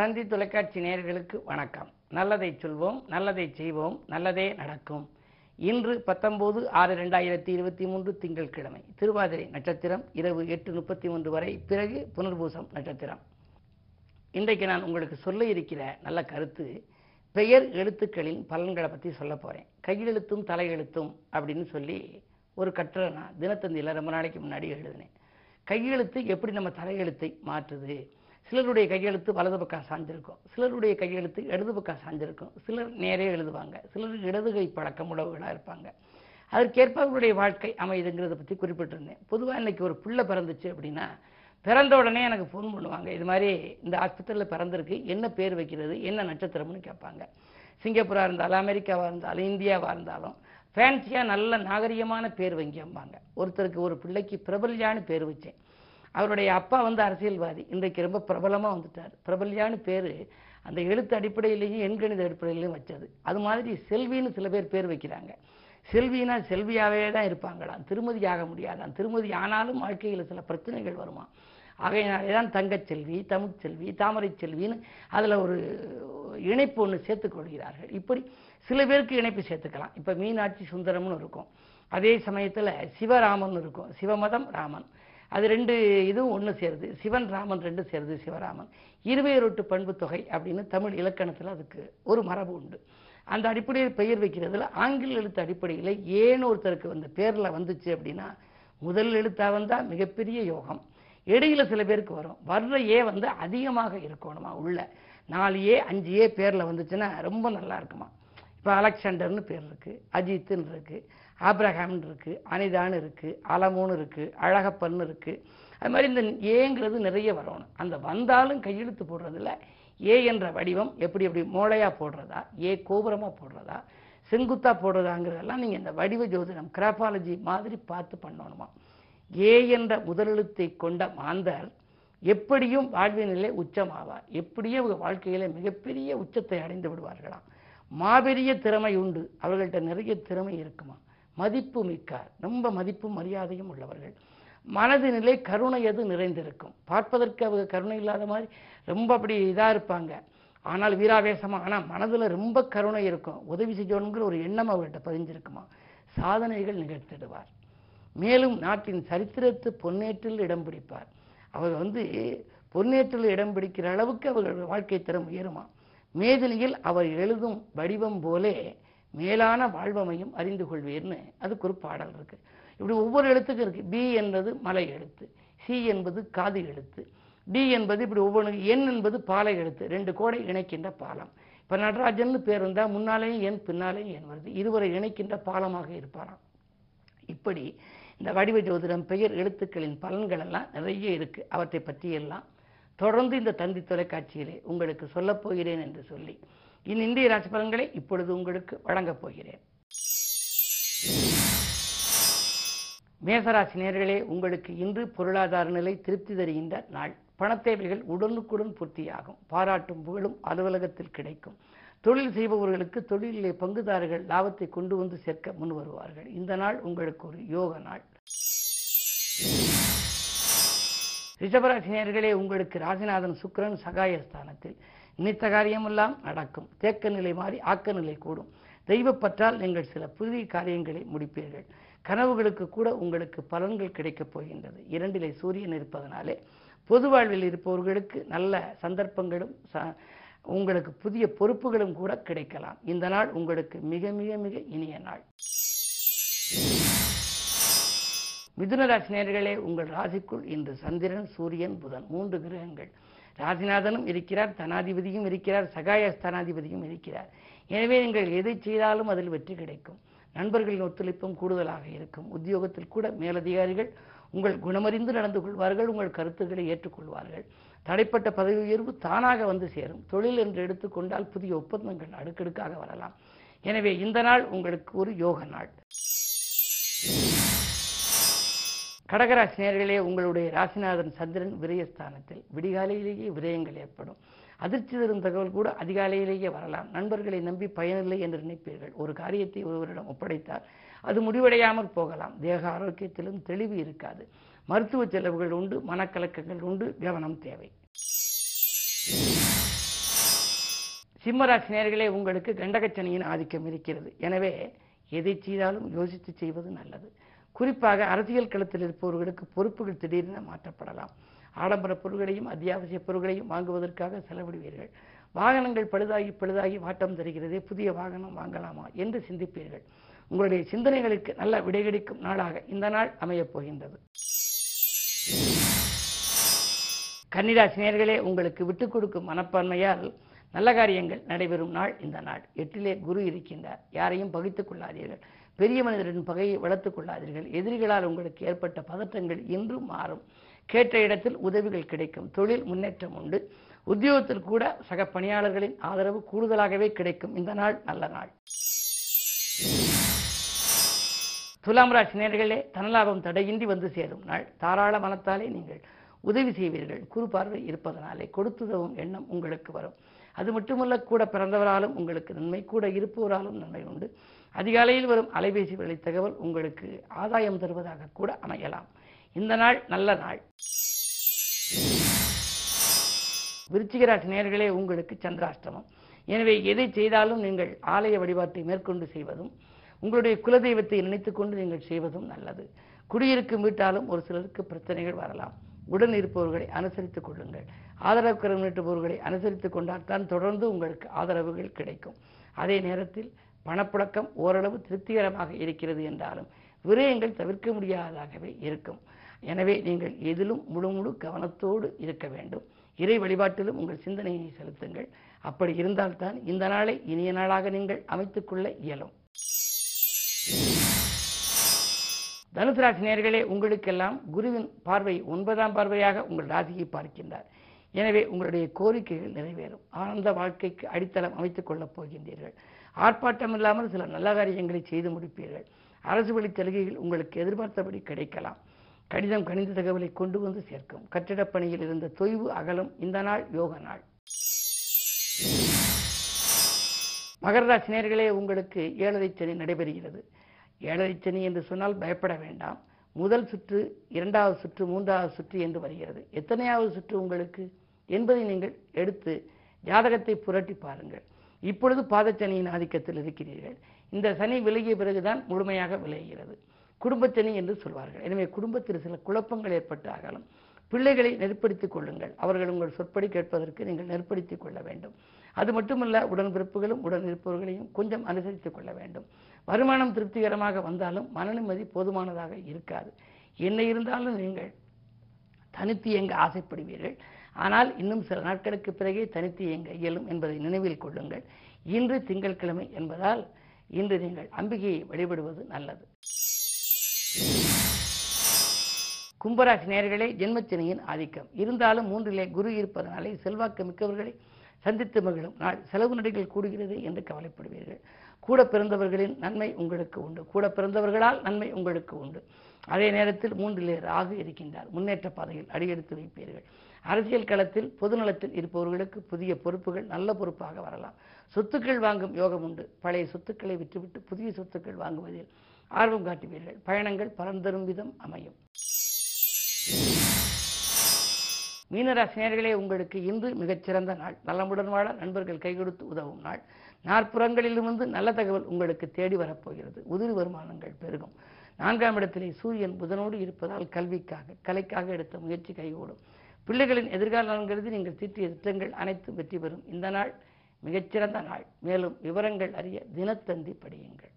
தந்தி தொலைக்காட்சி நேயர்களுக்கு வணக்கம். நல்லதை சொல்வோம் நல்லதை செய்வோம் நல்லதே நடக்கும். இன்று பத்தொன்பது ஆறு ரெண்டாயிரத்தி இருபத்தி மூன்று திங்கட்கிழமை திருவாதிரை நட்சத்திரம் இரவு எட்டு முப்பத்தி ஒன்று வரை பிறகு புனர்பூசம் நட்சத்திரம். இன்றைக்கு நான் உங்களுக்கு சொல்ல இருக்கிற நல்ல கருத்து பெயர் எழுத்துக்களின் பலன்களை பற்றி சொல்ல போகிறேன் கையெழுத்தும் தலையெழுத்தும் அப்படின்னு சொல்லி ஒரு கட்டுரை நான் தினத்தந்தியில் ரொம்ப நாளைக்கு முன்னாடி எழுதினேன். கையெழுத்து எப்படி நம்ம தலையெழுத்தை மாற்றுது? சிலருடைய கையெழுத்து வலது பக்கம் சாஞ்சிருக்கும் சிலருடைய கையெழுத்து இடது பக்கம் சாஞ்சிருக்கும் சிலர் நேரே எழுதுவாங்க. சிலர் இடது கை பழக்கம் உள்ளவர்களாக இருப்பாங்க. அதற்கேற்ப அவருடைய வாழ்க்கை அமையுதுங்கிறத பற்றி குறிப்பிட்டிருந்தேன். பொதுவாக இன்னைக்கு ஒரு பிள்ளை பிறந்துச்சு அப்படின்னா பிறந்த உடனே எனக்கு ஃபோன் பண்ணுவாங்க. இது மாதிரி இந்த ஆஸ்பத்திரியில் பிறந்திருக்கு. என்ன பேர் வைக்கிறது? என்ன நட்சத்திரம்னு கேட்பாங்க. சிங்கப்பூராக இருந்தாலும் அமெரிக்காவாக இருந்தாலும் இந்தியாவாக இருந்தாலும் ஃபேன்சியாக நல்ல நாகரிகமான பேர் வைங்கம்பாங்க ஒருத்தருக்கு ஒரு பிள்ளைக்கு பிரபல்யான்னு பேர் வச்சேன். அவருடைய அப்பா வந்து அரசியல்வாதி. இன்றைக்கு ரொம்ப பிரபலமாக வந்துட்டார். பிரபல்யான்னு பேர் அந்த எழுத்து அடிப்படையிலையும் எண்கணித அடிப்படையிலையும் வச்சது. அது மாதிரி செல்வின்னு சில பேர் பேர் வைக்கிறாங்க. செல்வினா செல்வியாகவே தான் இருப்பாங்களாம். திருமதி ஆக முடியாதான் திருமதி ஆனாலும் வாழ்க்கையில் சில பிரச்சனைகள் வருமா ஆகையினாலே தான் தங்கச்செல்வி தமிழ்ச்செல்வி தாமரை செல்வின்னு அதில் ஒரு இணைப்பு ஒன்று சேர்த்து கொள்கிறார்கள். இப்படி சில பேருக்கு இணைப்பு சேர்த்துக்கலாம். இப்போ மீனாட்சி சுந்தரம்னு இருக்கும். அதே சமயத்தில் சிவராமன் இருக்கும். சிவமதம் ராமன். அது ரெண்டு இதுவும் ஒன்று சேருது. சிவன் ராமன் ரெண்டு சேருது சிவராமன். இருவேரொட்டு பண்பு தொகை அப்படின்னு தமிழ் இலக்கணத்தில் அதுக்கு ஒரு மரபு உண்டு. அந்த அடிப்படையில் பெயர் வைக்கிறதுல ஆங்கில எழுத்து அடிப்படையில் ஏன் ஒருத்தருக்கு வந்து பேரில் வந்துச்சு அப்படின்னா முதல் எழுத்தாக வந்தால் மிகப்பெரிய யோகம். இடையில சில பேருக்கு வரும். வர்ற ஏ வந்து அதிகமாக இருக்கணுமா உள்ள? நாலு ஏ அஞ்சு ஏ பேரில் வந்துச்சுன்னா ரொம்ப நல்லா இருக்குமா? இப்போ அலெக்சாண்டர்னு பேர் இருக்குது அஜித்துன்னு இருக்குது ஆப்ரஹாம்னு இருக்குது அனிதான்னு இருக்குது அலமோன்னு இருக்குது அழகப்பன்னு இருக்குது அது மாதிரி இந்த ஏங்கிறது நிறைய வரணும். அந்த வந்தாலும் கையெழுத்து போடுறதுல ஏ என்ற வடிவம் எப்படி எப்படி மோளையாக போடுறதா ஏ கோபுரமாக போடுறதா செங்குத்தாக போடுறதாங்கிறதெல்லாம் நீங்கள் இந்த வடிவ ஜோதிடம் கிராப்பாலஜி மாதிரி பார்த்து பண்ணணுமா? ஏ என்ற முதலெழுத்தை கொண்ட மாந்தர் எப்படியும் வாழ்வினிலே உச்சமாவார். எப்படியும் அவங்க வாழ்க்கையில மிகப்பெரிய உச்சத்தை அடைந்து விடுவார்களாம். மாபெரிய திறமை உண்டு. அவர்கள்ட்ட நிறைய திறமை இருக்குமா? மதிப்பு மிக்கார் ரொம்ப மதிப்பும் மரியாதையும் உள்ளவர்கள். மனதினிலே கருணை எது நிறைந்திருக்கும். பார்ப்பதற்கு அவங்க கருணை இல்லாத மாதிரி ரொம்ப அப்படி இதாக இருப்பாங்க. ஆனால் வீராவேசமாக ஆனால் மனதில் ரொம்ப கருணை இருக்கும். உதவி செய்யணுங்கிற ஒரு எண்ணம் அவர்கிட்ட பதிஞ்சிருக்குமா? சாதனைகள் நிகழ்த்திடுவார். மேலும் நாட்டின் சரித்திரத்து பொன்னேற்றில் இடம் பிடிப்பார். அவர் வந்து பொன்னேற்றில் இடம் பிடிக்கிற அளவுக்கு அவர்கள் வாழ்க்கை தரம் உயருமா? மேதினியில் அவர் எழுதும் வடிவம் போலே மேலான வாழ்வமையும் அறிந்து கொள்வீர்னு அதுக்கு ஒரு பாடல் இருக்கு. இப்படி ஒவ்வொரு எழுத்துக்கும் இருக்கு. பி என்பது மலை எழுத்து சி என்பது காது எழுத்து டி என்பது இப்படி ஒவ்வொன்று என் என்பது பாலை எழுத்து ரெண்டு கோடை இணைக்கின்ற பாலம். இப்போ நடராஜன் பேர் இருந்தால் முன்னாலேயும் என் பின்னாலேயும் என் வருது. இருவரை இணைக்கின்ற பாலமாக இருப்பாராம். இப்படி இந்த வடிவ ஜோதிடம் பெயர் எழுத்துக்களின் பலன்கள் எல்லாம் நிறைய இருக்கு. அவற்றை பற்றியெல்லாம் தொடர்ந்து இந்த தந்தி தொலைக்காட்சியிலே உங்களுக்கு சொல்லப் போகிறேன் என்று சொல்லி இன் இந்திய ராசி பலன்களை இப்பொழுது உங்களுக்கு வழங்கப் போகிறேன். மேசராசி நேர்களே உங்களுக்கு இன்று பொருளாதார நிலை திருப்தி தருகின்ற நாள். பணத்தேவைகள் உடனுக்குடன் பூர்த்தியாகும். பாராட்டும் புகழும் அலுவலகத்தில் கிடைக்கும். தொழில் செய்பவர்களுக்கு தொழிலிலே பங்குதாரர்கள் லாபத்தை கொண்டு வந்து சேர்க்க முன் வருவார்கள். இந்த நாள் உங்களுக்கு ஒரு யோக நாள். ரிஷபராசினியர்களே உங்களுக்கு ராசிநாதன் சுக்கிரன் சகாயஸ்தானத்தில். நினைத்த காரியமெல்லாம் நடக்கும். தேக்க நிலை மாறி ஆக்க நிலை கூடும். தெய்வப்பற்றால் நீங்கள் சில புதிய காரியங்களை முடிப்பீர்கள். கனவுகளுக்கு கூட உங்களுக்கு பலன்கள் கிடைக்கப் போகின்றது. இரண்டிலே சூரியன் இருப்பதனாலே பொது வாழ்வில் இருப்பவர்களுக்கு நல்ல சந்தர்ப்பங்களும் ச- உங்களுக்கு புதிய பொறுப்புகளும் கூட கிடைக்கலாம். இந்த நாள் உங்களுக்கு மிக மிக மிக இனிய நாள். மிதுன ராசி உங்கள் ராசிக்குள் இன்று சந்திரன் சூரியன் புதன் மூன்று கிரகங்கள். ராசிநாதனும் இருக்கிறார் தனாதிபதியும் இருக்கிறார் சகாய ஸ்தானாதிபதியும் இருக்கிறார். எனவே நீங்கள் எதை செய்தாலும் அதில் வெற்றி கிடைக்கும். நண்பர்களின் ஒத்துழைப்பும் கூடுதலாக இருக்கும். உத்தியோகத்தில் கூட மேலதிகாரிகள் உங்கள் குணமறிந்து நடந்து கொள்வார்கள் உங்கள் கருத்துக்களை ஏற்றுக்கொள்வார்கள். தடைப்பட்ட பதவி உயர்வு தானாக வந்து சேரும். தொழில் என்று எடுத்துக்கொண்டால் புதிய ஒப்பந்தங்கள் அடுக்கடுக்காக வரலாம். எனவே இந்த நாள் உங்களுக்கு ஒரு யோக நாள். கடகராசி நேயர்களே உங்களுடைய ராசிநாதன் சந்திரன் விரயஸ்தானத்தில். விடிகாலையிலேயே விரயங்கள் ஏற்படும். அதிர்ச்சி தரும் தகவல் கூட அதிகாலையிலேயே வரலாம். நண்பர்களை நம்பி பயனில்லை என்று நினைப்பீர்கள். ஒரு காரியத்தை ஒருவரிடம் ஒப்படைத்தால் அது முடிவடையாமல் போகலாம். தேக ஆரோக்கியத்திலும் தெளிவு இருக்காது. மருத்துவ செலவுகள் உண்டு மனக்கலக்கங்கள் உண்டு கவனம் தேவை. சிம்மராசி நேர்களே உங்களுக்கு கண்டகச்சனியின் ஆதிக்கம் இருக்கிறது. எனவே எதை செய்தாலும் யோசித்து செய்வது நல்லது. குறிப்பாக அரசியல் களத்தில் இருப்பவர்களுக்கு பொறுப்புகள் திடீரென மாற்றப்படலாம். ஆடம்பர பொருட்களையும் அத்தியாவசிய பொருட்களையும் வாங்குவதற்காக செலவிடுவீர்கள். வாகனங்கள் பழுதாகி பழுதாகி வாட்டம் தருகிறதே புதிய வாகனம் வாங்கலாமா என்று சிந்திப்பீர்கள். உங்களுடைய சிந்தனைகளுக்கு நல்ல விடை நாளாக இந்த நாள் அமையப் போகின்றது. கன்னிராசினியர்களே உங்களுக்கு விட்டுக் கொடுக்கும் மனப்பான்மையால் நல்ல காரியங்கள் நடைபெறும் நாள் இந்த நாள். எட்டிலே குரு இருக்கின்றார். யாரையும் பகைத்துக் கொள்ளாதீர்கள். பெரிய மனிதரின் பகையை வளர்த்துக் கொள்ளாதீர்கள். எதிரிகளால் உங்களுக்கு ஏற்பட்ட பதற்றங்கள் இன்றும் மாறும். கேட்ட இடத்தில் உதவிகள் கிடைக்கும். தொழில் முன்னேற்றம் உண்டு. உத்தியோகத்தில் கூட சக பணியாளர்களின் ஆதரவு கூடுதலாகவே கிடைக்கும். இந்த நாள் நல்ல நாள். துலாம் ராசி நேர்களே தனலாபம் தடையின்றி வந்து சேரும் நாள். தாராள மனத்தாலே நீங்கள் உதவி செய்வீர்கள். குறு பார்வை இருப்பதனாலே கொடுத்துதவும் எண்ணம் உங்களுக்கு வரும். அது மட்டுமல்ல கூட பிறந்தவராலும் உங்களுக்கு நன்மை கூட இருப்பவராலும் நன்மை உண்டு. அதிகாலையில் வரும் அலைபேசி வழி தகவல் உங்களுக்கு ஆதாயம் தருவதாக கூட அமையலாம். இந்த நாள் நல்ல நாள். விருச்சிகராசி நேர்களே உங்களுக்கு சந்திராஷ்டமம். எனவே எதை செய்தாலும் நீங்கள் ஆலய வழிபாட்டை மேற்கொண்டு செய்வதும் உங்களுடைய குலதெய்வத்தை நினைத்து கொண்டு நீங்கள் செய்வதும் நல்லது. குடியிருக்கும் வீட்டாலும் ஒரு சிலருக்கு பிரச்சனைகள் வரலாம். உடன் இருப்பவர்களை அனுசரித்துக் கொள்ளுங்கள். ஆதரவு கரம் நீட்டுபவர்களை அனுசரித்துக் கொண்டால் தான் தொடர்ந்து உங்களுக்கு ஆதரவுகள் கிடைக்கும். அதே நேரத்தில் பணப்புழக்கம் ஓரளவு திருப்திகரமாக இருக்கிறது என்றாலும் விரயங்கள் தவிர்க்க முடியாததாகவே இருக்கும். எனவே நீங்கள் எதிலும் முழு முழு கவனத்தோடு இருக்க வேண்டும். இறை வழிபாட்டிலும் உங்கள் சிந்தனையை செலுத்துங்கள். அப்படி இருந்தால்தான் இந்த நாளை இனிய நாளாக நீங்கள் அமைத்துக்கொள்ள இயலும். தனுசு ராசி நேர்களே உங்களுக்கெல்லாம் குருவின் பார்வை ஒன்பதாம் பார்வையாக உங்கள் ராசியை பார்க்கின்றார். எனவே உங்களுடைய கோரிக்கைகள் நிறைவேறும். ஆனந்த வாழ்க்கைக்கு அடித்தளம் அமைத்துக் கொள்ளப் போகின்றீர்கள். ஆர்ப்பாட்டம் இல்லாமல் சில நல்ல காரியங்களை செய்து முடிப்பீர்கள். அரசு வழி சலுகைகள் உங்களுக்கு எதிர்பார்த்தபடி கிடைக்கலாம். கடிதம் கணித தகவலை கொண்டு வந்து சேர்க்கும். கட்டிடப் பணியில் இருந்த தொய்வு அகலம். இந்த நாள் யோக நாள். மகர நேர்களே உங்களுக்கு ஏழரை சனி நடைபெறுகிறது. ஏழரை சனி என்று சொன்னால் பயப்பட வேண்டாம். முதல் சுற்று இரண்டாவது சுற்று மூன்றாவது சுற்று என்று வருகிறது. எத்தனையாவது சுற்று உங்களுக்கு? என்பதை நீங்கள் எடுத்து ஜாதகத்தை புரட்டி பாருங்கள். இப்பொழுது பாதச்சனியின் ஆதிக்கத்தில் இருக்கிறீர்கள். இந்த சனி விலகிய பிறகுதான் முழுமையாக விலகுகிறது குடும்பச்சனி என்று சொல்வார்கள். எனவே குடும்பத்தில் சில குழப்பங்கள் ஏற்பட்டு பிள்ளைகளை நெருப்படுத்திக் கொள்ளுங்கள். அவர்கள் உங்கள் சொற்படி கேட்பதற்கு நீங்கள் நெருப்படுத்திக் கொள்ள வேண்டும். அது மட்டுமல்ல உடன்பிறப்புகளும் உடன் இருப்பவர்களையும் கொஞ்சம் அனுசரித்துக் கொள்ள வேண்டும். வருமானம் திருப்திகரமாக வந்தாலும் மனநிம்மதி போதுமானதாக இருக்காது. என்ன இருந்தாலும் நீங்கள் தனித்து எங்க ஆசைப்படுவீர்கள்? ஆனால் இன்னும் சில நாட்களுக்கு பிறகே தனித்து இயங்க இயலும் என்பதை நினைவில் கொள்ளுங்கள். இன்று திங்கட்கிழமை என்பதால் இன்று நீங்கள் அம்பிகையை வழிபடுவது நல்லது. கும்பராசி நேர்களே ஜென்மச்சனியின் ஆதிக்கம். இருந்தாலும் மூன்றிலே குரு இருப்பதனாலே செல்வாக்கு மிக்கவர்களை சந்தித்து மகிழும் நாள் செலவு நடிகள் கூடுகிறது என்று கவலைப்படுவீர்கள். கூட பிறந்தவர்களின் நன்மை உங்களுக்கு உண்டு. கூட பிறந்தவர்களால் நன்மை உங்களுக்கு உண்டு. அதே நேரத்தில் மூன்றிலே ராகு இருக்கின்றார். முன்னேற்ற பாதையில் அடியெடுத்து வைப்பீர்கள். அரசியல் களத்தில் பொதுநலத்தில் இருப்பவர்களுக்கு புதிய பொறுப்புகள் நல்ல பொறுப்பாக வரலாம். சொத்துக்கள் வாங்கும் யோகம் உண்டு. பழைய சொத்துக்களை விற்றுவிட்டு புதிய சொத்துக்கள் வாங்குவதில் ஆர்வம் காட்டுவீர்கள். பயணங்கள் பலன் தரும் விதம் அமையும். மீனராசினியர்களே உங்களுக்கு இன்று மிகச்சிறந்த நாள். நலமுடன் வாழ நண்பர்கள் கைகொடுத்து உதவும் நாள். நாற்புறங்களிலிருந்து நல்ல தகவல் உங்களுக்கு தேடி வரப்போகிறது. உதிரி வருமானங்கள் பெருகும். நான்காம் இடத்திலே சூரியன் புதனோடு இருப்பதால் கல்விக்காக கலைக்காக எடுத்த முயற்சி கைகூடும். பிள்ளைகளின் எதிர்கால கருதி நீங்கள் தீட்டிய திட்டங்கள் அனைத்தும் வெற்றி பெறும். இந்த நாள் மிகச்சிறந்த நாள். மேலும் விவரங்கள் அறிய தினத்தந்தி படியுங்கள்.